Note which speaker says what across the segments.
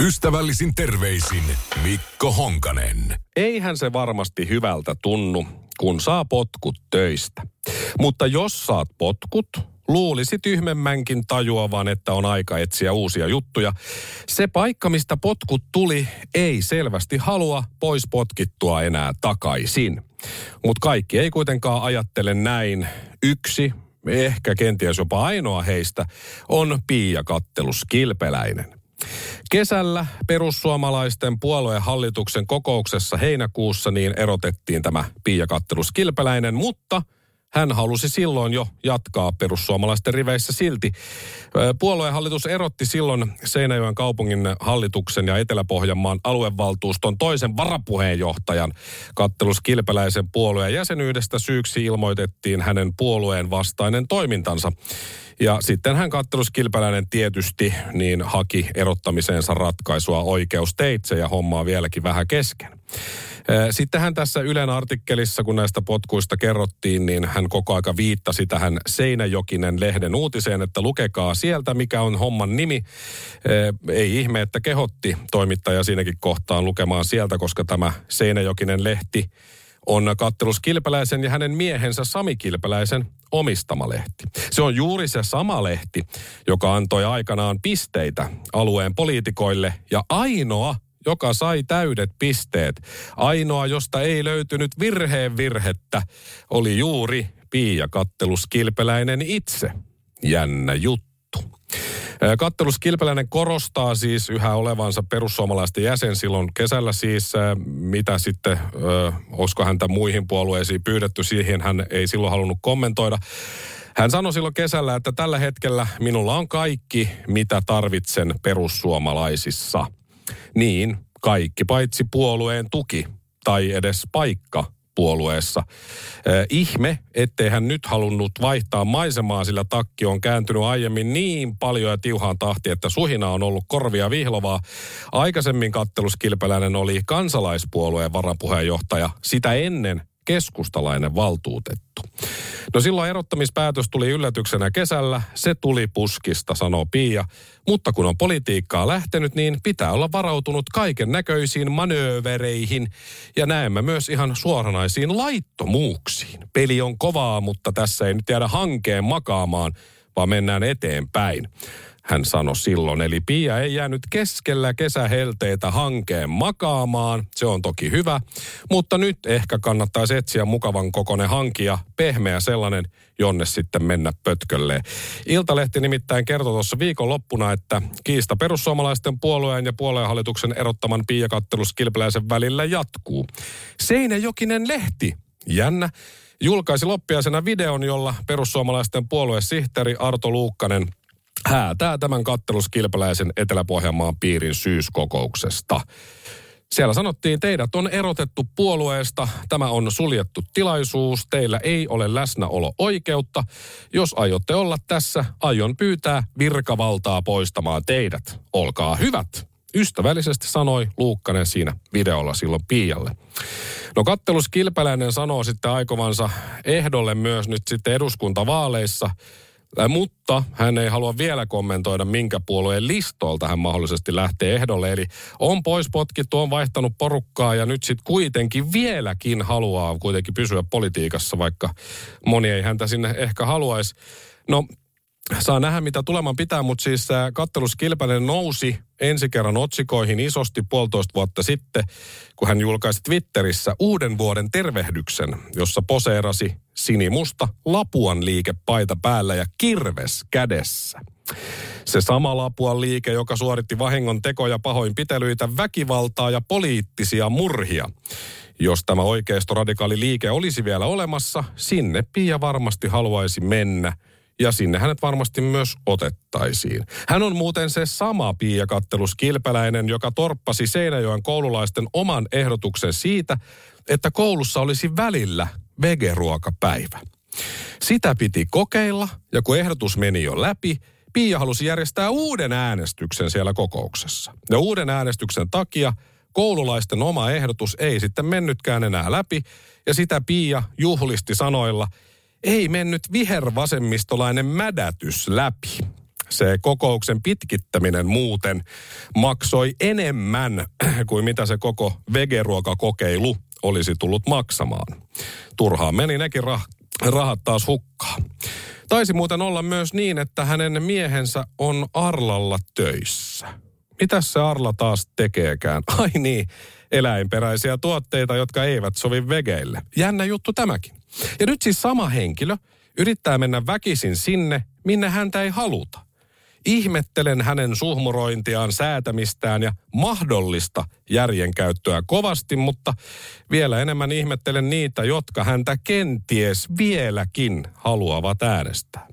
Speaker 1: Ystävällisin terveisin Mikko Honkanen.
Speaker 2: Eihän se varmasti hyvältä tunnu, kun saa potkut töistä. Mutta jos saat potkut, luulisi tyhmemmänkin tajuavan, että on aika etsiä uusia juttuja. Se paikka, mistä potkut tuli, ei selvästi halua pois potkittua enää takaisin. Mutta kaikki ei kuitenkaan ajattele näin. Yksi, ehkä kenties jopa ainoa heistä, on Pia Kattelus Kilpeläinen. Kesällä perussuomalaisten puolueen hallituksen kokouksessa heinäkuussa niin erotettiin tämä Pia Kattelus Kilpeläinen, mutta hän halusi silloin jo jatkaa perussuomalaisten riveissä silti. Puolueen hallitus erotti silloin Seinäjoen kaupungin hallituksen ja Etelä-Pohjanmaan aluevaltuuston toisen varapuheenjohtajan Kattelus Kilpeläisen puolueen jäsenyydestä syyksi ilmoitettiin hänen puolueen vastainen toimintansa. Ja sitten hän katteluskilpäläinen tietysti niin haki erottamiseensa ratkaisua oikeusteitse ja hommaa vieläkin vähän kesken. Sitten hän tässä Ylen artikkelissa, kun näistä potkuista kerrottiin, niin hän koko aika viittasi tähän Seinäjokinen lehden uutiseen, että lukekaa sieltä, mikä on homman nimi. Ei ihme, että kehotti toimittaja siinäkin kohtaan lukemaan sieltä, koska tämä Seinäjokinen lehti on kattelus Kilpeläisen ja hänen miehensä Sami Kilpeläisen omistama lehti. Se on juuri se sama lehti, joka antoi aikanaan pisteitä alueen poliitikoille ja ainoa, joka sai täydet pisteet. Ainoa, josta ei löytynyt virheen virhettä, oli juuri Pia Kattelus Kilpeläinen itse. Jännä juttu. Kattelus Kilpeläinen korostaa siis yhä olevansa perussuomalaisten jäsen silloin kesällä siis, mitä sitten, olisiko häntä muihin puolueisiin pyydetty, siihen hän ei silloin halunnut kommentoida. Hän sanoi silloin kesällä, että tällä hetkellä minulla on kaikki, mitä tarvitsen perussuomalaisissa. Niin, kaikki paitsi puolueen tuki tai edes paikka puolueessa. Eh, ihme, ettei hän nyt halunnut vaihtaa maisemaa, sillä takki on kääntynyt aiemmin niin paljon ja tiuhaan tahti, että suhina on ollut korvia vihlovaa. Aikaisemmin katteluskilpeläinen oli kansalaispuolueen varapuheenjohtaja. Sitä ennen keskustalainen valtuutettu. No silloin erottamispäätös tuli yllätyksenä kesällä. Se tuli puskista, sanoo Pia. Mutta kun on politiikkaa lähtenyt, niin pitää olla varautunut kaiken näköisiin manöövereihin ja näemme myös ihan suoranaisiin laittomuuksiin. Peli on kovaa, mutta tässä ei nyt jäädä hankeen makaamaan, vaan mennään eteenpäin hän sanoi silloin. Eli Pia ei jäänyt keskellä kesähelteitä hankeen makaamaan. Se on toki hyvä, mutta nyt ehkä kannattaisi etsiä mukavan kokoinen hankia, pehmeä sellainen, jonne sitten mennä pötkölle. Iltalehti nimittäin kertoi tuossa viikonloppuna, että kiista perussuomalaisten puolueen ja puolueenhallituksen erottaman Pia Kattelus Kilpeläisen välillä jatkuu. Seinäjokinen lehti, jännä, julkaisi loppiaisena videon, jolla perussuomalaisten puoluesihteeri Arto Luukkanen – häätää tämän katteluskilpeläisen Etelä-Pohjanmaan piirin syyskokouksesta. Siellä sanottiin, teidät on erotettu puolueesta, tämä on suljettu tilaisuus, teillä ei ole läsnäolo-oikeutta. Jos aiotte olla tässä, aion pyytää virkavaltaa poistamaan teidät. Olkaa hyvät, ystävällisesti sanoi Luukkanen siinä videolla silloin Piialle. No kattelus Kilpeläinen sanoo sitten aikovansa ehdolle myös nyt sitten eduskuntavaaleissa – mutta hän ei halua vielä kommentoida, minkä puolueen listolta hän mahdollisesti lähtee ehdolle. Eli on pois potkittu, on vaihtanut porukkaa ja nyt sitten kuitenkin vieläkin haluaa kuitenkin pysyä politiikassa, vaikka moni ei häntä sinne ehkä haluaisi. No saa nähdä, mitä tuleman pitää, mutta siis kattelus Kilpänen nousi ensi kerran otsikoihin isosti puolitoista vuotta sitten, kun hän julkaisi Twitterissä uuden vuoden tervehdyksen, jossa poseerasi sinimusta Lapuan liikepaita päällä ja kirves kädessä. Se sama Lapuan liike, joka suoritti vahingon tekoja, pahoinpitelyitä, väkivaltaa ja poliittisia murhia. Jos tämä oikeisto radikaali liike olisi vielä olemassa, sinne Pia varmasti haluaisi mennä – ja sinne hänet varmasti myös otettaisiin. Hän on muuten se sama Pia Kilpeläinen, joka torppasi Seinäjoen koululaisten oman ehdotuksen siitä, että koulussa olisi välillä vegeruokapäivä. Sitä piti kokeilla, ja kun ehdotus meni jo läpi, Pia halusi järjestää uuden äänestyksen siellä kokouksessa. Ja uuden äänestyksen takia koululaisten oma ehdotus ei sitten mennytkään enää läpi, ja sitä Pia juhlisti sanoilla, ei mennyt vihervasemmistolainen mädätys läpi. Se kokouksen pitkittäminen muuten maksoi enemmän kuin mitä se koko vegeruokakokeilu olisi tullut maksamaan. Turhaan meni nekin rah- rahat taas hukkaan. Taisi muuten olla myös niin, että hänen miehensä on Arlalla töissä. Mitäs se Arla taas tekeekään? Ai niin, eläinperäisiä tuotteita, jotka eivät sovi vegeille. Jännä juttu tämäkin. Ja nyt siis sama henkilö yrittää mennä väkisin sinne, minne häntä ei haluta. Ihmettelen hänen suhmurointiaan, säätämistään ja mahdollista järjenkäyttöä kovasti, mutta vielä enemmän ihmettelen niitä, jotka häntä kenties vieläkin haluavat äänestää.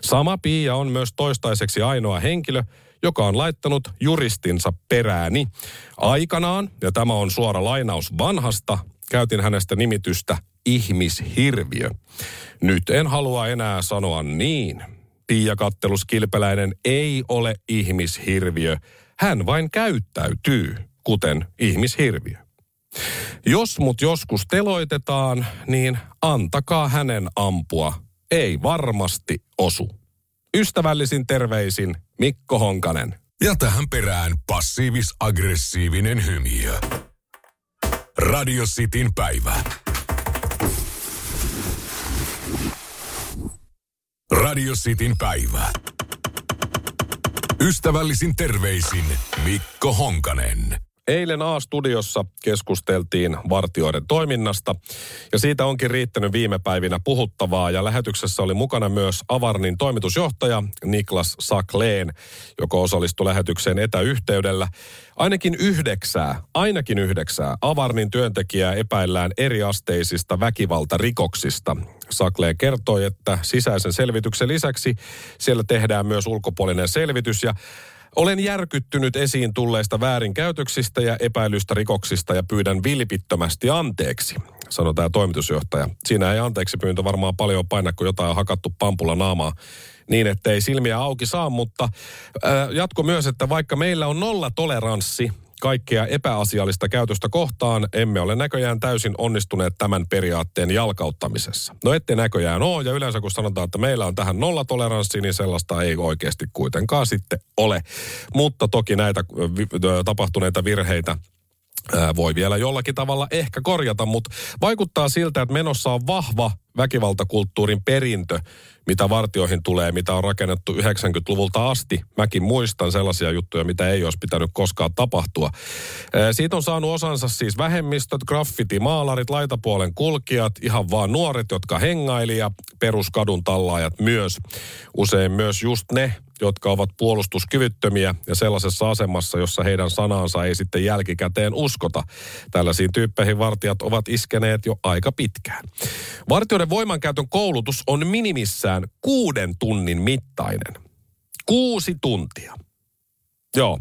Speaker 2: Sama Pia on myös toistaiseksi ainoa henkilö, joka on laittanut juristinsa perääni. Aikanaan, ja tämä on suora lainaus vanhasta, käytin hänestä nimitystä ihmishirviö. Nyt en halua enää sanoa niin. Pia Kattelus Kilpeläinen ei ole ihmishirviö. Hän vain käyttäytyy, kuten ihmishirviö. Jos mut joskus teloitetaan, niin antakaa hänen ampua. Ei varmasti osu. Ystävällisin terveisin Mikko Honkanen.
Speaker 1: Ja tähän perään passiivis-aggressiivinen hymiö. Radio Cityn päivä. Radio Cityn päivä. Ystävällisin terveisin Mikko Honkanen.
Speaker 2: Eilen A-studiossa keskusteltiin vartioiden toiminnasta ja siitä onkin riittänyt viime päivinä puhuttavaa ja lähetyksessä oli mukana myös Avarnin toimitusjohtaja Niklas Sakleen, joka osallistui lähetykseen etäyhteydellä. Ainakin yhdeksää, ainakin yhdeksää Avarnin työntekijää epäillään eriasteisista väkivaltarikoksista. Sakleen kertoi, että sisäisen selvityksen lisäksi siellä tehdään myös ulkopuolinen selvitys ja olen järkyttynyt esiin tulleista väärinkäytöksistä ja epäilystä rikoksista ja pyydän vilpittömästi anteeksi, sanoi tämä toimitusjohtaja. Siinä ei anteeksi pyyntö varmaan paljon paina, kun jotain on hakattu pampulla naamaa niin, ettei silmiä auki saa, mutta äh, jatko myös, että vaikka meillä on nolla toleranssi kaikkea epäasiallista käytöstä kohtaan, emme ole näköjään täysin onnistuneet tämän periaatteen jalkauttamisessa. No ette näköjään ole, ja yleensä kun sanotaan, että meillä on tähän nollatoleranssi, niin sellaista ei oikeasti kuitenkaan sitten ole. Mutta toki näitä tapahtuneita virheitä voi vielä jollakin tavalla ehkä korjata, mutta vaikuttaa siltä, että menossa on vahva väkivaltakulttuurin perintö, mitä vartioihin tulee, mitä on rakennettu 90-luvulta asti. Mäkin muistan sellaisia juttuja, mitä ei olisi pitänyt koskaan tapahtua. Siitä on saanut osansa siis vähemmistöt, graffiti, maalarit, laitapuolen kulkijat, ihan vaan nuoret, jotka hengaili ja peruskadun tallaajat myös. Usein myös just ne, jotka ovat puolustuskyvyttömiä ja sellaisessa asemassa, jossa heidän sanaansa ei sitten jälkikäteen uskota. Tällaisiin tyyppeihin vartijat ovat iskeneet jo aika pitkään. Vartijoiden voimankäytön koulutus on minimissään kuuden tunnin mittainen. Kuusi tuntia. Joo.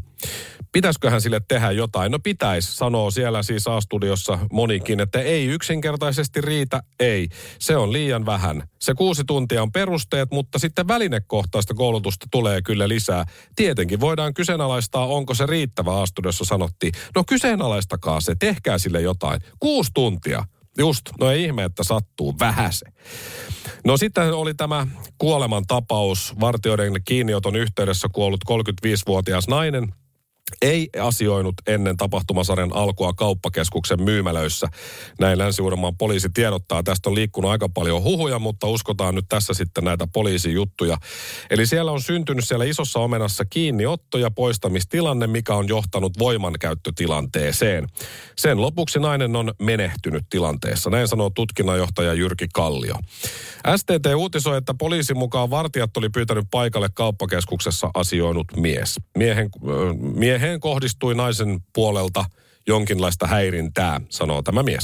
Speaker 2: Pitäisiköhän sille tehdä jotain? No pitäisi, sanoo siellä siis A-studiossa monikin, että ei yksinkertaisesti riitä, ei. Se on liian vähän. Se kuusi tuntia on perusteet, mutta sitten välinekohtaista koulutusta tulee kyllä lisää. Tietenkin voidaan kyseenalaistaa, onko se riittävä A-studiossa sanottiin. No kyseenalaistakaa se, tehkää sille jotain. Kuusi tuntia. Just, no ei ihme, että sattuu vähäse. No sitten oli tämä kuolemantapaus. Vartioiden kiinnioton yhteydessä kuollut 35-vuotias nainen, ei asioinut ennen tapahtumasarjan alkua kauppakeskuksen myymälöissä. Näin länsi poliisi tiedottaa. Tästä on liikkunut aika paljon huhuja, mutta uskotaan nyt tässä sitten näitä poliisijuttuja. Eli siellä on syntynyt siellä isossa omenassa kiinniotto- ja poistamistilanne, mikä on johtanut voimankäyttötilanteeseen. Sen lopuksi nainen on menehtynyt tilanteessa. Näin sanoo tutkinnanjohtaja Jyrki Kallio. STT uutisoi, että poliisin mukaan vartijat oli pyytänyt paikalle kauppakeskuksessa asioinut mies. Miehen, äh, miehen kohdistui naisen puolelta jonkinlaista häirintää, sanoo tämä mies.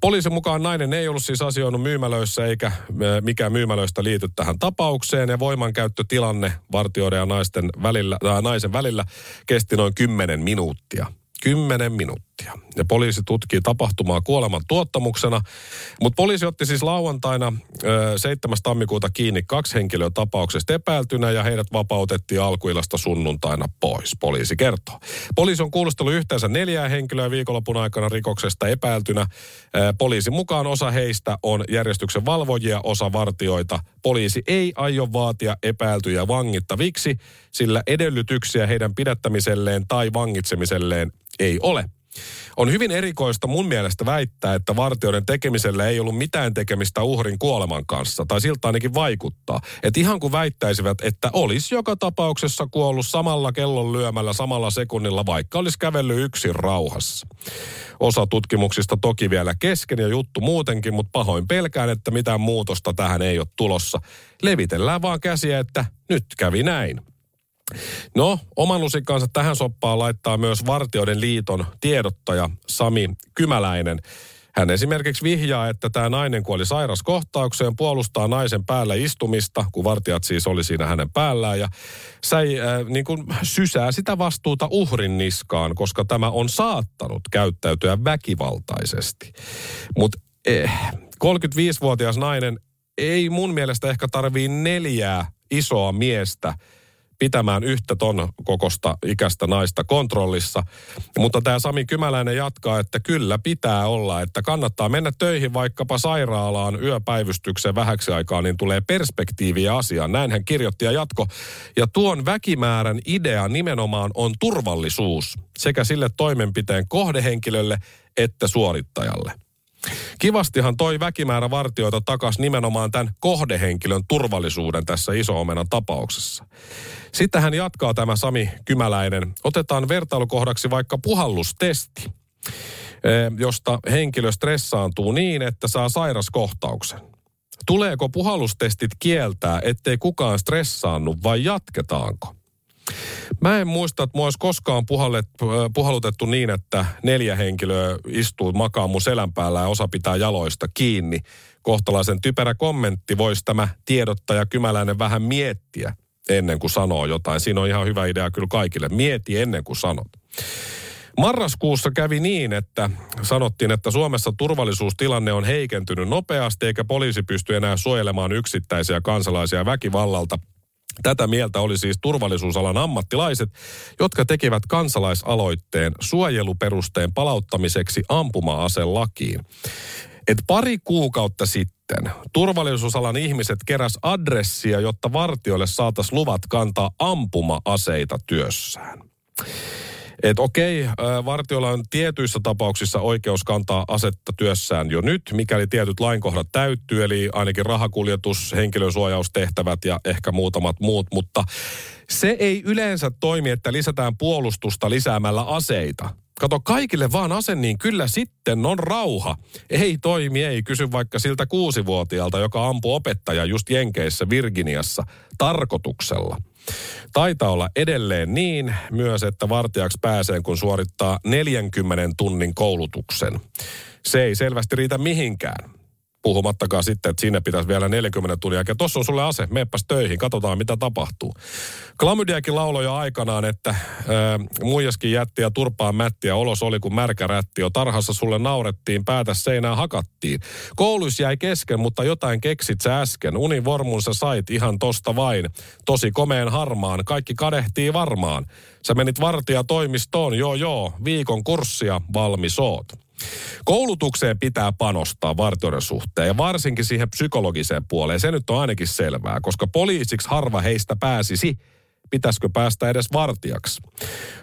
Speaker 2: Poliisin mukaan nainen ei ollut siis asioinut myymälöissä eikä mikään myymälöistä liity tähän tapaukseen ja voimankäyttötilanne vartioiden ja naisten välillä, naisen välillä kesti noin 10 minuuttia. 10 minuuttia. Ja poliisi tutkii tapahtumaa kuoleman tuottamuksena. Mutta poliisi otti siis lauantaina 7. tammikuuta kiinni kaksi henkilöä tapauksesta epäiltynä ja heidät vapautettiin alkuilasta sunnuntaina pois, poliisi kertoo. Poliisi on kuulustellut yhteensä neljää henkilöä viikonlopun aikana rikoksesta epäiltynä. Poliisin mukaan osa heistä on järjestyksen valvojia, osa vartioita. Poliisi ei aio vaatia epäiltyjä vangittaviksi, sillä edellytyksiä heidän pidättämiselleen tai vangitsemiselleen ei ole. On hyvin erikoista mun mielestä väittää, että vartijoiden tekemisellä ei ollut mitään tekemistä uhrin kuoleman kanssa, tai siltä ainakin vaikuttaa. Että ihan kuin väittäisivät, että olisi joka tapauksessa kuollut samalla kellon lyömällä samalla sekunnilla, vaikka olisi kävellyt yksin rauhassa. Osa tutkimuksista toki vielä kesken ja juttu muutenkin, mutta pahoin pelkään, että mitään muutosta tähän ei ole tulossa. Levitellään vaan käsiä, että nyt kävi näin. No, oman lusikkaansa tähän soppaan laittaa myös Vartioiden liiton tiedottaja Sami Kymäläinen. Hän esimerkiksi vihjaa, että tämä nainen kuoli sairaskohtaukseen, puolustaa naisen päällä istumista, kun vartijat siis oli siinä hänen päällään. Ja säi, äh, niin kuin sysää sitä vastuuta uhrin niskaan, koska tämä on saattanut käyttäytyä väkivaltaisesti. Mutta eh, 35-vuotias nainen ei mun mielestä ehkä tarvii neljää isoa miestä – pitämään yhtä ton kokosta ikäistä naista kontrollissa. Mutta tämä Sami Kymäläinen jatkaa, että kyllä pitää olla, että kannattaa mennä töihin vaikkapa sairaalaan yöpäivystykseen vähäksi aikaa, niin tulee perspektiiviä asiaan. Näin hän kirjoitti ja jatko. Ja tuon väkimäärän idea nimenomaan on turvallisuus sekä sille toimenpiteen kohdehenkilölle että suorittajalle. Kivastihan toi väkimäärä vartioita takas nimenomaan tämän kohdehenkilön turvallisuuden tässä iso tapauksessa. Sitten hän jatkaa tämä Sami Kymäläinen. Otetaan vertailukohdaksi vaikka puhallustesti, eh, josta henkilö stressaantuu niin, että saa sairaskohtauksen. Tuleeko puhallustestit kieltää, ettei kukaan stressaannu vai jatketaanko? Mä en muista, että mua olisi koskaan puhallet, puhallutettu niin, että neljä henkilöä istuu makaa mun selän päällä ja osa pitää jaloista kiinni. Kohtalaisen typerä kommentti voisi tämä tiedottaja Kymäläinen vähän miettiä ennen kuin sanoo jotain. Siinä on ihan hyvä idea kyllä kaikille. Mieti ennen kuin sanot. Marraskuussa kävi niin, että sanottiin, että Suomessa turvallisuustilanne on heikentynyt nopeasti eikä poliisi pysty enää suojelemaan yksittäisiä kansalaisia väkivallalta – Tätä mieltä oli siis turvallisuusalan ammattilaiset, jotka tekivät kansalaisaloitteen suojeluperusteen palauttamiseksi ampuma-aselakiin. Et pari kuukautta sitten turvallisuusalan ihmiset keräs adressia, jotta vartioille saataisiin luvat kantaa ampuma-aseita työssään. Että okei, vartiolla on tietyissä tapauksissa oikeus kantaa asetta työssään jo nyt, mikäli tietyt lainkohdat täyttyy, eli ainakin rahakuljetus, henkilösuojaustehtävät ja ehkä muutamat muut, mutta se ei yleensä toimi, että lisätään puolustusta lisäämällä aseita. Kato, kaikille vaan ase, niin kyllä sitten on rauha. Ei toimi, ei. Kysy vaikka siltä kuusivuotiaalta, joka ampui opettaja just Jenkeissä Virginiassa tarkoituksella. Taitaa olla edelleen niin myös, että vartijaksi pääsee, kun suorittaa 40 tunnin koulutuksen. Se ei selvästi riitä mihinkään. Puhumattakaan sitten, että sinne pitäisi vielä 40 tunnin jälkeen. Tuossa on sulle ase, meepäs töihin, katsotaan mitä tapahtuu. Klamydiakin lauloi jo aikanaan, että äh, muijaskin jätti ja turpaan mättiä olos oli kuin märkä rätti. Jo tarhassa sulle naurettiin, päätä seinää hakattiin. Kouluissa jäi kesken, mutta jotain keksit sä äsken. Univormun sä sait ihan tosta vain. Tosi komeen harmaan, kaikki kadehtii varmaan. Sä menit vartija toimistoon, joo joo, viikon kurssia valmis oot. Koulutukseen pitää panostaa vartijoiden suhteen ja varsinkin siihen psykologiseen puoleen. Se nyt on ainakin selvää, koska poliisiksi harva heistä pääsisi. Pitäisikö päästä edes vartijaksi?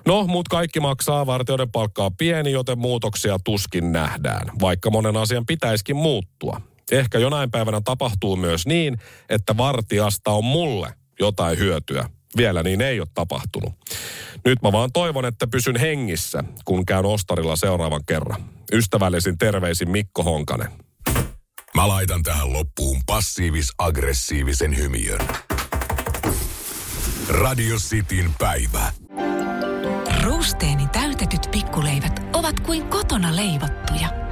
Speaker 2: No, mutta kaikki maksaa, vartijoiden palkkaa pieni, joten muutoksia tuskin nähdään, vaikka monen asian pitäisikin muuttua. Ehkä jonain päivänä tapahtuu myös niin, että vartijasta on mulle jotain hyötyä vielä niin ei ole tapahtunut. Nyt mä vaan toivon, että pysyn hengissä, kun käyn ostarilla seuraavan kerran. Ystävällisin terveisin Mikko Honkanen.
Speaker 1: Mä laitan tähän loppuun passiivis-aggressiivisen hymiön. Radio Cityn päivä.
Speaker 3: Ruusteeni täytetyt pikkuleivät ovat kuin kotona leivottuja,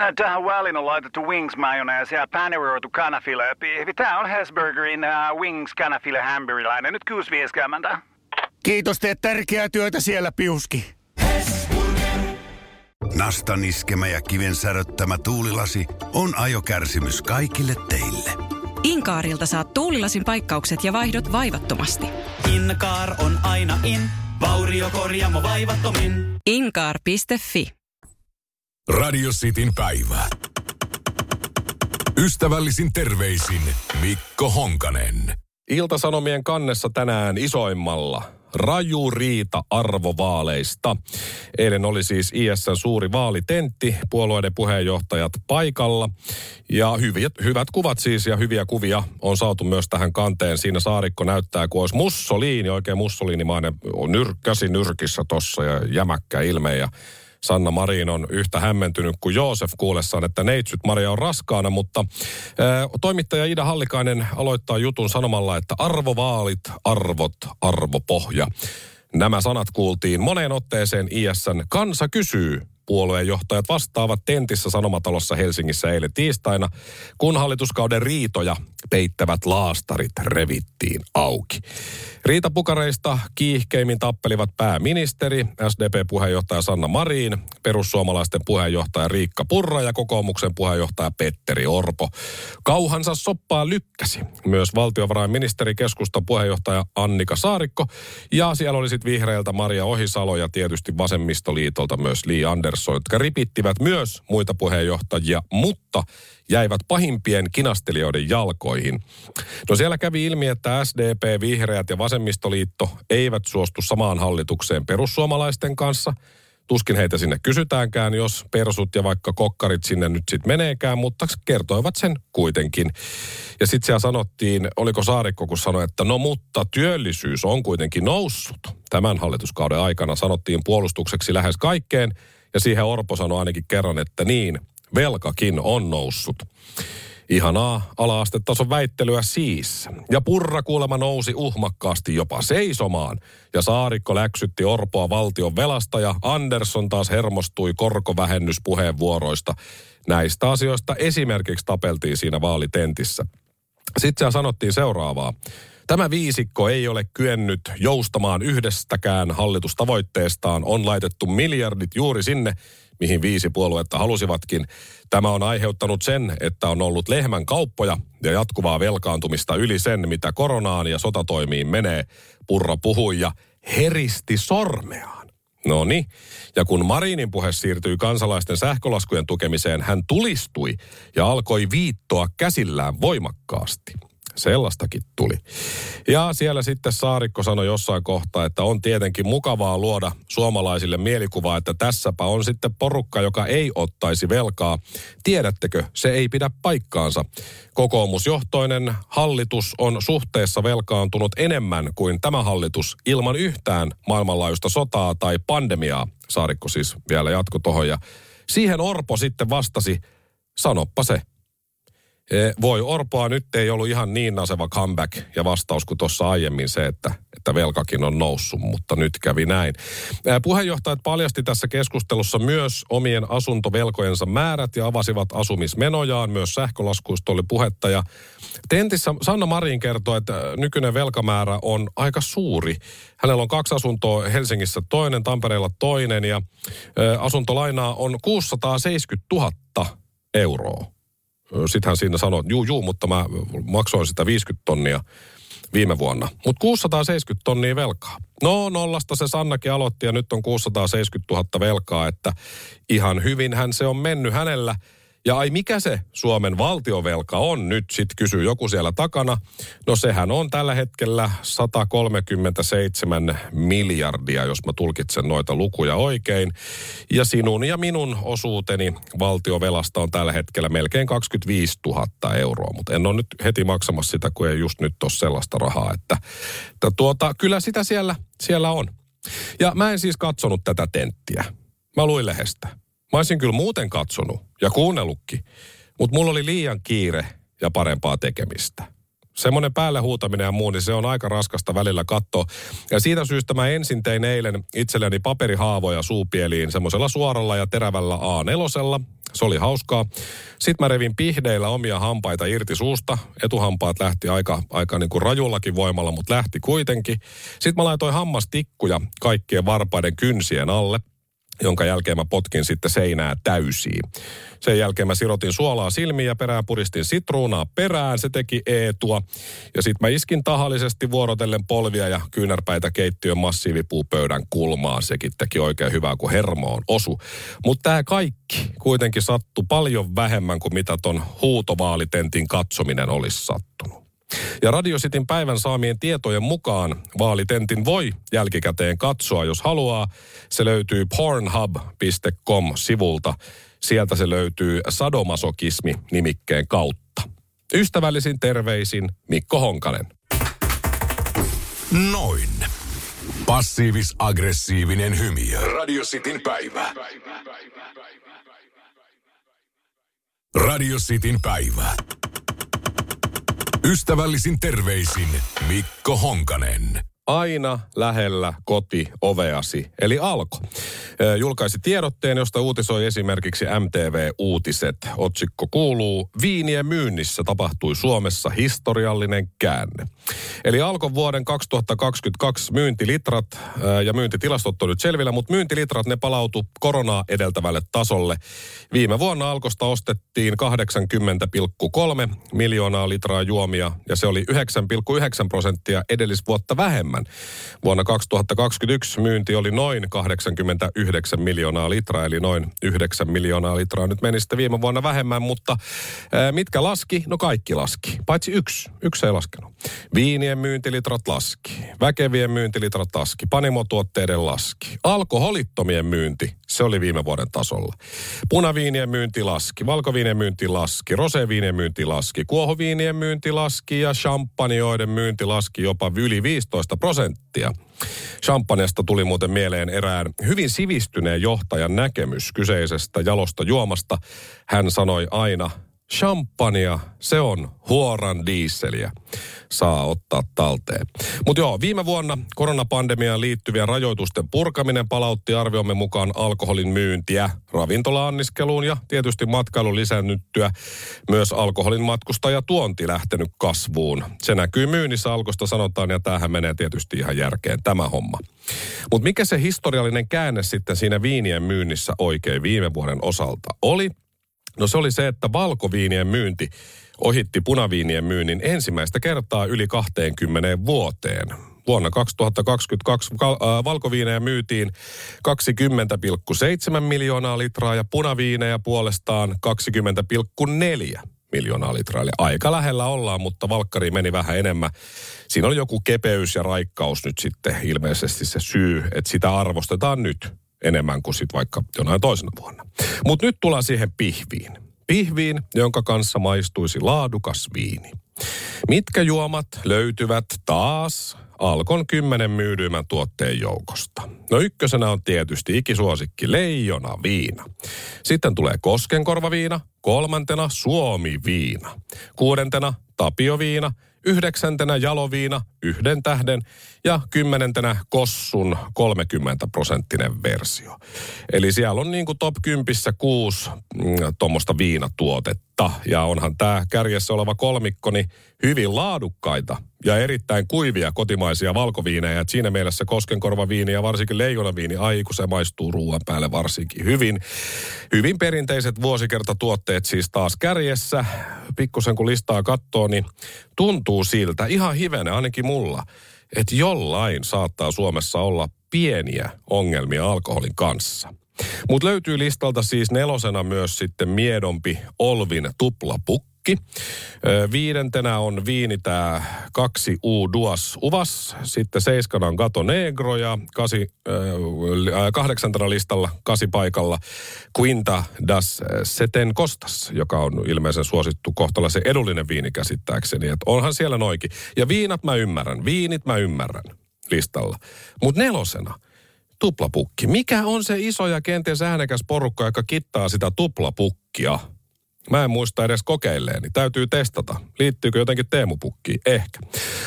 Speaker 4: Äh, Tähän väliin on laitettu wings mayonnaise ja paneroitu kanafila. Tämä on Hesburgerin uh, wings kanafila hamburilainen. Nyt kuusi vieskäämäntä.
Speaker 5: Kiitos, teet tärkeää työtä siellä, Piuski.
Speaker 6: Nastan iskemä ja kiven säröttämä tuulilasi on ajokärsimys kaikille teille.
Speaker 7: Inkaarilta saat tuulilasin paikkaukset ja vaihdot vaivattomasti.
Speaker 8: Inkaar on aina in, vauriokorjaamo vaivattomin.
Speaker 7: Inkaar.fi
Speaker 1: Radio Cityn päivä. Ystävällisin terveisin Mikko Honkanen.
Speaker 2: Iltasanomien kannessa tänään isoimmalla. Raju riita arvovaaleista. Eilen oli siis ISN suuri vaalitentti, puolueiden puheenjohtajat paikalla. Ja hyviä, hyvät kuvat siis ja hyviä kuvia on saatu myös tähän kanteen. Siinä Saarikko näyttää, kun olisi Mussolini, oikein Mussolinimainen nyrkkäsi nyrkissä tossa ja jämäkkä ilme. Ja Sanna Marin on yhtä hämmentynyt kuin Joosef kuullessaan, että neitsyt Maria on raskaana, mutta ää, toimittaja Ida Hallikainen aloittaa jutun sanomalla, että arvovaalit, arvot, arvopohja. Nämä sanat kuultiin moneen otteeseen ISN Kansa kysyy puolueenjohtajat vastaavat tentissä Sanomatalossa Helsingissä eilen tiistaina, kun hallituskauden riitoja peittävät laastarit revittiin auki. Riitapukareista kiihkeimmin tappelivat pääministeri, SDP-puheenjohtaja Sanna Marin, perussuomalaisten puheenjohtaja Riikka Purra ja kokoomuksen puheenjohtaja Petteri Orpo. Kauhansa soppaa lykkäsi myös valtiovarainministeri keskustan puheenjohtaja Annika Saarikko ja siellä oli sitten vihreältä Maria Ohisalo ja tietysti vasemmistoliitolta myös Li Andersson, jotka ripittivät myös muita puheenjohtajia, mutta jäivät pahimpien kinastelijoiden jalkoihin. No siellä kävi ilmi, että SDP, Vihreät ja Vasemmistoliitto eivät suostu samaan hallitukseen perussuomalaisten kanssa. Tuskin heitä sinne kysytäänkään, jos persut ja vaikka kokkarit sinne nyt sitten meneekään, mutta kertoivat sen kuitenkin. Ja sitten siellä sanottiin, oliko Saarikko, kun sanoi, että no mutta työllisyys on kuitenkin noussut. Tämän hallituskauden aikana sanottiin puolustukseksi lähes kaikkeen, ja siihen Orpo sanoi ainakin kerran, että niin, velkakin on noussut. Ihanaa ala-astetason väittelyä siis. Ja purra kuulema nousi uhmakkaasti jopa seisomaan. Ja Saarikko läksytti Orpoa valtion velasta ja Andersson taas hermostui korkovähennyspuheenvuoroista. Näistä asioista esimerkiksi tapeltiin siinä vaalitentissä. Sitten siellä sanottiin seuraavaa. Tämä viisikko ei ole kyennyt joustamaan yhdestäkään hallitustavoitteestaan. On laitettu miljardit juuri sinne, mihin viisi puoluetta halusivatkin. Tämä on aiheuttanut sen, että on ollut lehmän kauppoja ja jatkuvaa velkaantumista yli sen, mitä koronaan ja sotatoimiin menee. Purra puhui ja heristi sormeaan. No niin. Ja kun Marinin puhe siirtyi kansalaisten sähkölaskujen tukemiseen, hän tulistui ja alkoi viittoa käsillään voimakkaasti. Sellaistakin tuli. Ja siellä sitten Saarikko sanoi jossain kohtaa, että on tietenkin mukavaa luoda suomalaisille mielikuvaa, että tässäpä on sitten porukka, joka ei ottaisi velkaa. Tiedättekö, se ei pidä paikkaansa. Kokoomusjohtoinen hallitus on suhteessa velkaantunut enemmän kuin tämä hallitus ilman yhtään maailmanlaajuista sotaa tai pandemiaa. Saarikko siis vielä jatko tohon ja siihen Orpo sitten vastasi, sanoppa se. E, voi Orpoa nyt ei ollut ihan niin naseva comeback ja vastaus kuin tuossa aiemmin se, että, että velkakin on noussut, mutta nyt kävi näin. E, puheenjohtajat paljasti tässä keskustelussa myös omien asuntovelkojensa määrät ja avasivat asumismenojaan. Myös sähkölaskuista oli puhetta ja Tentissä Sanna Marin kertoi, että nykyinen velkamäärä on aika suuri. Hänellä on kaksi asuntoa Helsingissä toinen, Tampereella toinen ja e, asuntolainaa on 670 000 euroa. Sitten hän siinä sanoi, että juu, juu, mutta mä maksoin sitä 50 tonnia viime vuonna. Mutta 670 tonnia velkaa. No nollasta se Sannakin aloitti ja nyt on 670 000 velkaa, että ihan hyvinhän se on mennyt hänellä. Ja ai mikä se Suomen valtiovelka on nyt, sit kysyy joku siellä takana. No sehän on tällä hetkellä 137 miljardia, jos mä tulkitsen noita lukuja oikein. Ja sinun ja minun osuuteni valtiovelasta on tällä hetkellä melkein 25 000 euroa. Mutta en ole nyt heti maksamassa sitä, kun ei just nyt ole sellaista rahaa. Että, että tuota, kyllä sitä siellä, siellä on. Ja mä en siis katsonut tätä tenttiä. Mä luin lehdestä. Mä olisin kyllä muuten katsonut ja kuunnellutkin, mutta mulla oli liian kiire ja parempaa tekemistä. Semmoinen päälle huutaminen ja muu, niin se on aika raskasta välillä katsoa. Ja siitä syystä mä ensin tein eilen itselleni paperihaavoja suupieliin semmoisella suoralla ja terävällä A4. Se oli hauskaa. Sitten mä revin pihdeillä omia hampaita irti suusta. Etuhampaat lähti aika, aika niin kuin rajullakin voimalla, mutta lähti kuitenkin. Sitten mä laitoin hammastikkuja kaikkien varpaiden kynsien alle jonka jälkeen mä potkin sitten seinää täysiin. Sen jälkeen mä sirotin suolaa silmiin ja perään puristin sitruunaa perään. Se teki eetua. Ja sitten mä iskin tahallisesti vuorotellen polvia ja kyynärpäitä keittiön massiivipuupöydän kulmaan. Sekin teki oikein hyvää, kun hermoon osu. Mutta tämä kaikki kuitenkin sattui paljon vähemmän kuin mitä ton huutovaalitentin katsominen olisi sattunut. Ja Radio Cityn päivän saamien tietojen mukaan vaalitentin voi jälkikäteen katsoa, jos haluaa. Se löytyy pornhub.com-sivulta. Sieltä se löytyy sadomasokismi-nimikkeen kautta. Ystävällisin terveisin Mikko Honkanen.
Speaker 1: Noin. Passiivis-aggressiivinen hymy. Radio Cityn päivä. Radio Cityn päivä. Ystävällisin terveisin Mikko Honkanen.
Speaker 2: Aina lähellä koti oveasi, eli Alko. Julkaisi tiedotteen, josta uutisoi esimerkiksi MTV Uutiset. Otsikko kuuluu, viinien myynnissä tapahtui Suomessa historiallinen käänne. Eli Alkon vuoden 2022 myyntilitrat ja myyntitilastot on nyt selvillä, mutta myyntilitrat ne palautu koronaa edeltävälle tasolle. Viime vuonna Alkosta ostettiin 80,3 miljoonaa litraa juomia ja se oli 9,9 prosenttia edellisvuotta vähemmän. Vuonna 2021 myynti oli noin 89 miljoonaa litraa, eli noin 9 miljoonaa litraa. Nyt meni sitten viime vuonna vähemmän, mutta mitkä laski? No kaikki laski, paitsi yksi. Yksi ei laskenut. Viinien myyntilitrat laski, väkevien myyntilitrat laski, panimotuotteiden laski. Alkoholittomien myynti, se oli viime vuoden tasolla. Punaviinien myynti laski, valkoviinien myynti laski, roseviinien myynti laski, kuohoviinien myynti laski ja champanjoiden myynti laski jopa yli 15 prosenttia. Champanjasta tuli muuten mieleen erään hyvin sivistyneen johtajan näkemys kyseisestä jalosta juomasta. Hän sanoi aina, champagnea, se on huoran diisseliä. Saa ottaa talteen. Mutta joo, viime vuonna koronapandemiaan liittyvien rajoitusten purkaminen palautti arviomme mukaan alkoholin myyntiä ravintola-anniskeluun ja tietysti matkailun lisännyttyä. Myös alkoholin matkustaja tuonti lähtenyt kasvuun. Se näkyy myynnissä alkosta sanotaan ja tämähän menee tietysti ihan järkeen tämä homma. Mutta mikä se historiallinen käänne sitten siinä viinien myynnissä oikein viime vuoden osalta oli? No se oli se, että valkoviinien myynti ohitti punaviinien myynnin ensimmäistä kertaa yli 20 vuoteen. Vuonna 2022 valkoviinejä myytiin 20,7 miljoonaa litraa ja punaviinejä puolestaan 20,4 miljoonaa litraa. Eli aika lähellä ollaan, mutta valkkari meni vähän enemmän. Siinä oli joku kepeys ja raikkaus nyt sitten ilmeisesti se syy, että sitä arvostetaan nyt enemmän kuin sitten vaikka jonain toisena vuonna. Mutta nyt tullaan siihen pihviin. Pihviin, jonka kanssa maistuisi laadukas viini. Mitkä juomat löytyvät taas Alkon kymmenen myydymän tuotteen joukosta? No ykkösenä on tietysti ikisuosikki leijona viina. Sitten tulee koskenkorvaviina, kolmantena suomi-viina. Kuudentena tapioviina, yhdeksäntenä jaloviina yhden tähden ja kymmenentenä Kossun 30 prosenttinen versio. Eli siellä on niin kuin top 10 kuusi mm, tuommoista viinatuotetta. Ja onhan tämä kärjessä oleva kolmikko niin hyvin laadukkaita ja erittäin kuivia kotimaisia valkoviinejä. Et siinä mielessä koskenkorvaviini ja varsinkin leijonaviini, ai kun se maistuu ruoan päälle varsinkin hyvin. Hyvin perinteiset vuosikertatuotteet siis taas kärjessä. Pikkusen kun listaa katsoo, niin tuntuu siltä ihan hivenen, ainakin mulla, että jollain saattaa Suomessa olla pieniä ongelmia alkoholin kanssa. Mutta löytyy listalta siis nelosena myös sitten miedompi Olvin tuplapukki. Ö, Viidentenä on viini tämä kaksi U Duas Uvas. Sitten seiskana on Gato Negro ja kasi, ö, ä, kahdeksantena listalla kasi paikalla Quinta das Seten Kostas, joka on ilmeisen suosittu kohtalaisen edullinen viini käsittääkseni. Et onhan siellä noikin. Ja viinat mä ymmärrän, viinit mä ymmärrän listalla. Mutta nelosena tuplapukki. Mikä on se iso ja kenties äänekäs porukka, joka kittaa sitä tuplapukkia? Mä en muista edes kokeilleeni. Täytyy testata. Liittyykö jotenkin teemupukkiin? Ehkä.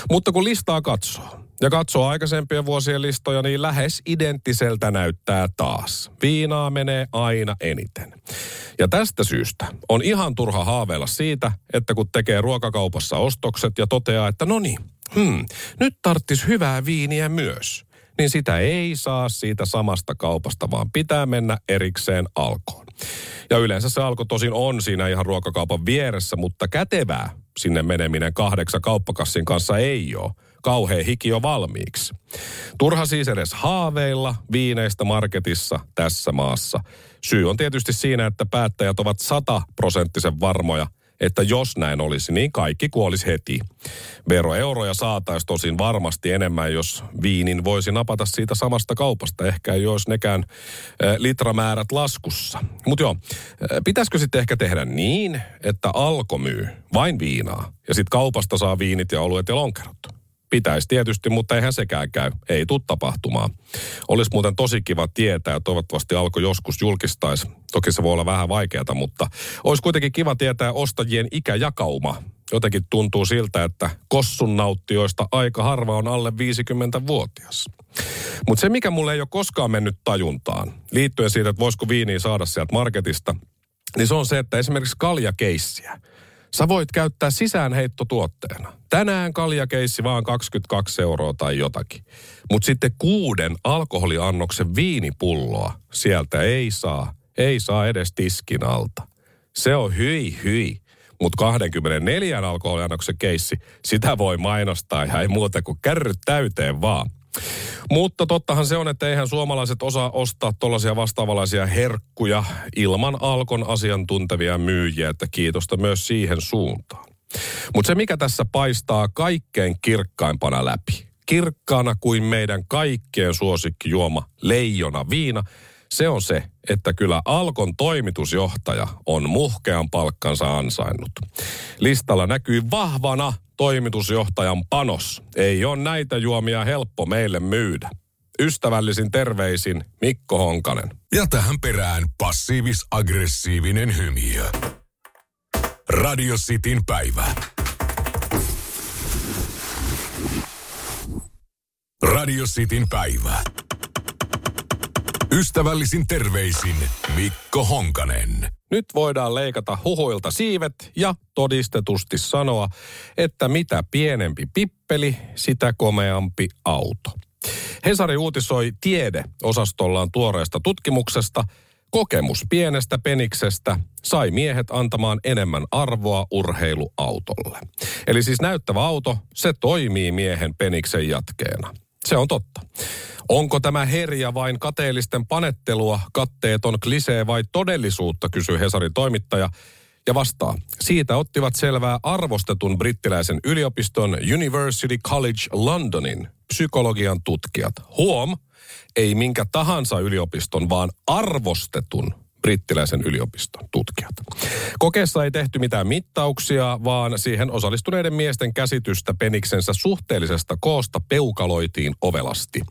Speaker 2: Mutta kun listaa katsoo, ja katsoo aikaisempien vuosien listoja, niin lähes identtiseltä näyttää taas. Viinaa menee aina eniten. Ja tästä syystä on ihan turha haaveilla siitä, että kun tekee ruokakaupassa ostokset ja toteaa, että no niin, hmm, nyt tarttis hyvää viiniä myös niin sitä ei saa siitä samasta kaupasta, vaan pitää mennä erikseen alkoon. Ja yleensä se alko tosin on siinä ihan ruokakaupan vieressä, mutta kätevää sinne meneminen kahdeksan kauppakassin kanssa ei ole. Kauhea hiki jo valmiiksi. Turha siis edes haaveilla viineistä marketissa tässä maassa. Syy on tietysti siinä, että päättäjät ovat sataprosenttisen varmoja – että jos näin olisi, niin kaikki kuolisi heti. Veroeuroja saataisiin tosin varmasti enemmän, jos viinin voisi napata siitä samasta kaupasta. Ehkä ei olisi nekään litramäärät laskussa. Mutta joo, pitäisikö sitten ehkä tehdä niin, että Alko myy vain viinaa ja sitten kaupasta saa viinit ja oluet ja lonkerot? Pitäisi tietysti, mutta eihän sekään käy. Ei tule tapahtumaan. Olisi muuten tosi kiva tietää, ja toivottavasti alko joskus julkistaisi. Toki se voi olla vähän vaikeata, mutta olisi kuitenkin kiva tietää ostajien ikäjakauma. Jotenkin tuntuu siltä, että kossun nauttijoista aika harva on alle 50-vuotias. Mutta se, mikä mulle ei ole koskaan mennyt tajuntaan, liittyen siitä, että voisiko viiniä saada sieltä marketista, niin se on se, että esimerkiksi kaljakeissiä – Sä voit käyttää sisäänheittotuotteena. Tänään kaljakeissi vaan 22 euroa tai jotakin. Mutta sitten kuuden alkoholiannoksen viinipulloa sieltä ei saa. Ei saa edes tiskin alta. Se on hyi hyi. Mutta 24 alkoholiannoksen keissi, sitä voi mainostaa ja ei muuta kuin kärryt täyteen vaan. Mutta tottahan se on, että eihän suomalaiset osaa ostaa tuollaisia vastaavanlaisia herkkuja ilman Alkon asiantuntevia myyjiä, että kiitosta myös siihen suuntaan. Mutta se, mikä tässä paistaa kaikkein kirkkaimpana läpi, kirkkaana kuin meidän kaikkien suosikkijuoma leijona viina, se on se, että kyllä Alkon toimitusjohtaja on muhkean palkkansa ansainnut. Listalla näkyy vahvana toimitusjohtajan panos. Ei ole näitä juomia helppo meille myydä. Ystävällisin terveisin Mikko Honkanen.
Speaker 1: Ja tähän perään passiivis-aggressiivinen hymiö. Radio Cityn päivä. Radio Cityn päivä. Ystävällisin terveisin Mikko Honkanen.
Speaker 2: Nyt voidaan leikata huhuilta siivet ja todistetusti sanoa, että mitä pienempi pippeli, sitä komeampi auto. Hesari uutisoi tiede-osastollaan tuoreesta tutkimuksesta. Kokemus pienestä peniksestä sai miehet antamaan enemmän arvoa urheiluautolle. Eli siis näyttävä auto, se toimii miehen peniksen jatkeena. Se on totta. Onko tämä herja vain kateellisten panettelua, katteeton klisee vai todellisuutta, kysyy Hesarin toimittaja. Ja vastaa, siitä ottivat selvää arvostetun brittiläisen yliopiston University College Londonin psykologian tutkijat. Huom, ei minkä tahansa yliopiston, vaan arvostetun brittiläisen yliopiston tutkijat. Kokeessa ei tehty mitään mittauksia, vaan siihen osallistuneiden miesten käsitystä peniksensä suhteellisesta koosta peukaloitiin ovelasti.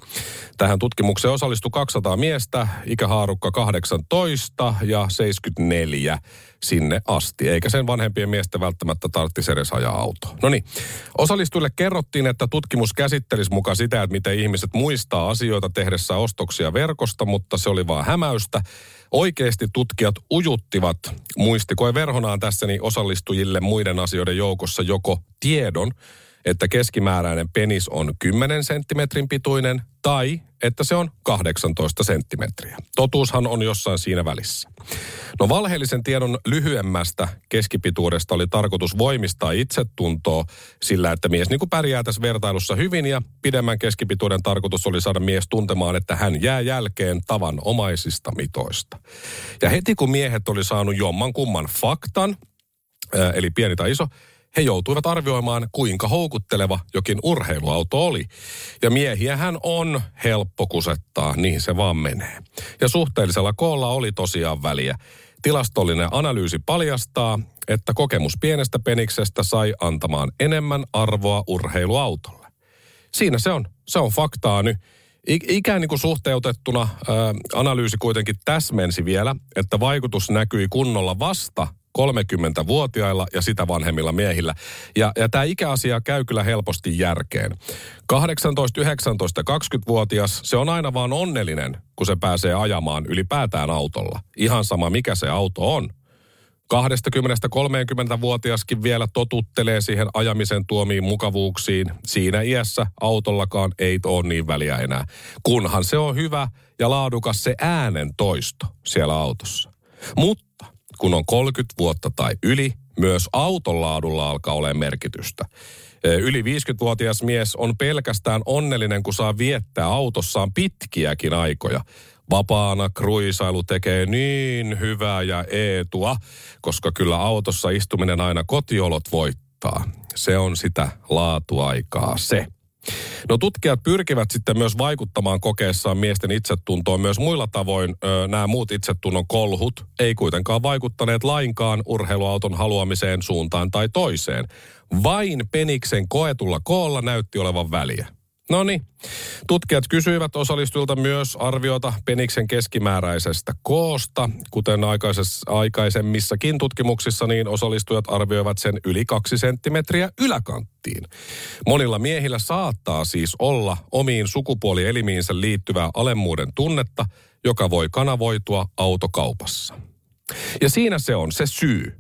Speaker 2: Tähän tutkimukseen osallistui 200 miestä, ikähaarukka 18 ja 74 sinne asti, eikä sen vanhempien miesten välttämättä tarvitsisi edes ajaa autoa. No niin, osallistujille kerrottiin, että tutkimus käsittelisi mukaan sitä, että miten ihmiset muistaa asioita tehdessä ostoksia verkosta, mutta se oli vaan hämäystä. Oikeasti tutkijat ujuttivat muistikoe verhonaan tässä niin osallistujille muiden asioiden joukossa joko tiedon, että keskimääräinen penis on 10 senttimetrin pituinen tai että se on 18 senttimetriä. Totuushan on jossain siinä välissä. No valheellisen tiedon lyhyemmästä keskipituudesta oli tarkoitus voimistaa itsetuntoa sillä, että mies niin kuin pärjää tässä vertailussa hyvin ja pidemmän keskipituuden tarkoitus oli saada mies tuntemaan, että hän jää jälkeen tavanomaisista mitoista. Ja heti kun miehet oli saanut jomman kumman faktan, eli pieni tai iso, he joutuivat arvioimaan, kuinka houkutteleva jokin urheiluauto oli. Ja miehiähän on helppo kusettaa, niin se vaan menee. Ja suhteellisella koolla oli tosiaan väliä. Tilastollinen analyysi paljastaa, että kokemus pienestä peniksestä sai antamaan enemmän arvoa urheiluautolle. Siinä se on. Se on faktaa nyt. Ikään niin kuin suhteutettuna analyysi kuitenkin täsmensi vielä, että vaikutus näkyi kunnolla vasta 30-vuotiailla ja sitä vanhemmilla miehillä. Ja, ja tämä ikäasia käy kyllä helposti järkeen. 18, 19 20-vuotias, se on aina vaan onnellinen, kun se pääsee ajamaan ylipäätään autolla. Ihan sama, mikä se auto on. 20-30-vuotiaskin vielä totuttelee siihen ajamisen tuomiin mukavuuksiin. Siinä iässä autollakaan ei ole niin väliä enää. Kunhan se on hyvä ja laadukas se äänen toisto siellä autossa. Mutta kun on 30 vuotta tai yli, myös auton laadulla alkaa olemaan merkitystä. Yli 50-vuotias mies on pelkästään onnellinen, kun saa viettää autossaan pitkiäkin aikoja. Vapaana kruisailu tekee niin hyvää ja eetua, koska kyllä autossa istuminen aina kotiolot voittaa. Se on sitä laatuaikaa se. No tutkijat pyrkivät sitten myös vaikuttamaan kokeessaan miesten itsetuntoon myös muilla tavoin. Ö, nämä muut itsetunnon kolhut ei kuitenkaan vaikuttaneet lainkaan urheiluauton haluamiseen suuntaan tai toiseen. Vain peniksen koetulla koolla näytti olevan väliä. No niin. Tutkijat kysyivät osallistujilta myös arviota peniksen keskimääräisestä koosta. Kuten aikaisemmissakin tutkimuksissa, niin osallistujat arvioivat sen yli kaksi senttimetriä yläkanttiin. Monilla miehillä saattaa siis olla omiin sukupuolielimiinsä liittyvää alemmuuden tunnetta, joka voi kanavoitua autokaupassa. Ja siinä se on se syy,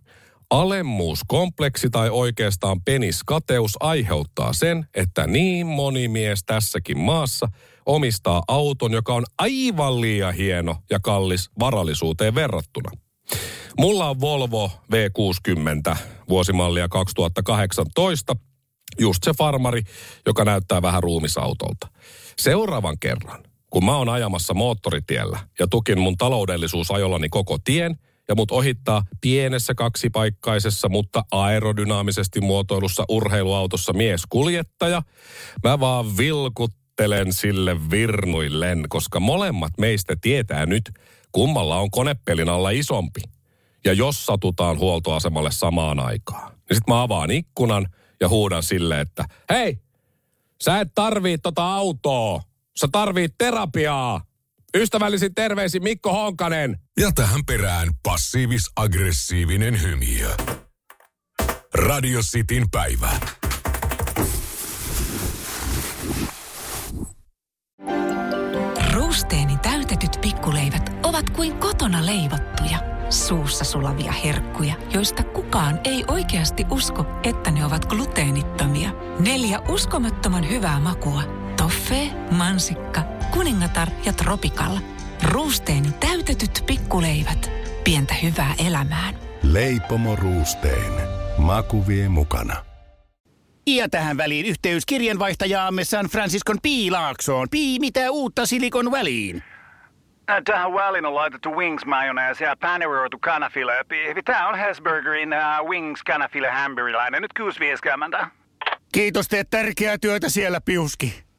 Speaker 2: Alemmuuskompleksi tai oikeastaan peniskateus aiheuttaa sen, että niin moni mies tässäkin maassa omistaa auton, joka on aivan liian hieno ja kallis varallisuuteen verrattuna. Mulla on Volvo V60 vuosimallia 2018, just se farmari, joka näyttää vähän ruumisautolta. Seuraavan kerran, kun mä oon ajamassa moottoritiellä ja tukin mun taloudellisuus ajollani koko tien – ja mut ohittaa pienessä kaksipaikkaisessa, mutta aerodynaamisesti muotoilussa urheiluautossa mieskuljettaja. Mä vaan vilkuttelen sille virnuillen, koska molemmat meistä tietää nyt, kummalla on konepelin alla isompi. Ja jos satutaan huoltoasemalle samaan aikaan, niin sit mä avaan ikkunan ja huudan sille, että hei, sä et tarvii tota autoa, sä tarvit terapiaa. Ystävällisin terveisin Mikko Honkanen.
Speaker 1: Ja tähän perään passiivis-aggressiivinen hymiö. Radio Cityn päivä.
Speaker 3: Ruusteeni täytetyt pikkuleivät ovat kuin kotona leivottuja, suussa sulavia herkkuja, joista kukaan ei oikeasti usko, että ne ovat gluteenittomia. Neljä uskomattoman hyvää makua. Toffee, mansikka, kuningatar ja tropikal. Ruusteeni täytetyt pikkuleivät. Pientä hyvää elämään.
Speaker 9: Leipomo Ruusteen. Maku vie mukana.
Speaker 5: Ja tähän väliin yhteys kirjanvaihtajaamme San Franciscon Piilaaksoon. Pii, mitä uutta Silikon väliin?
Speaker 4: Äh, Tähän väliin on laitettu wings mayonnaise ja paneroitu kanafila. Tämä on Hesburgerin uh, wings kanafila hamburilainen. Nyt 6.50.
Speaker 5: Kiitos, teet tärkeää työtä siellä, Piuski.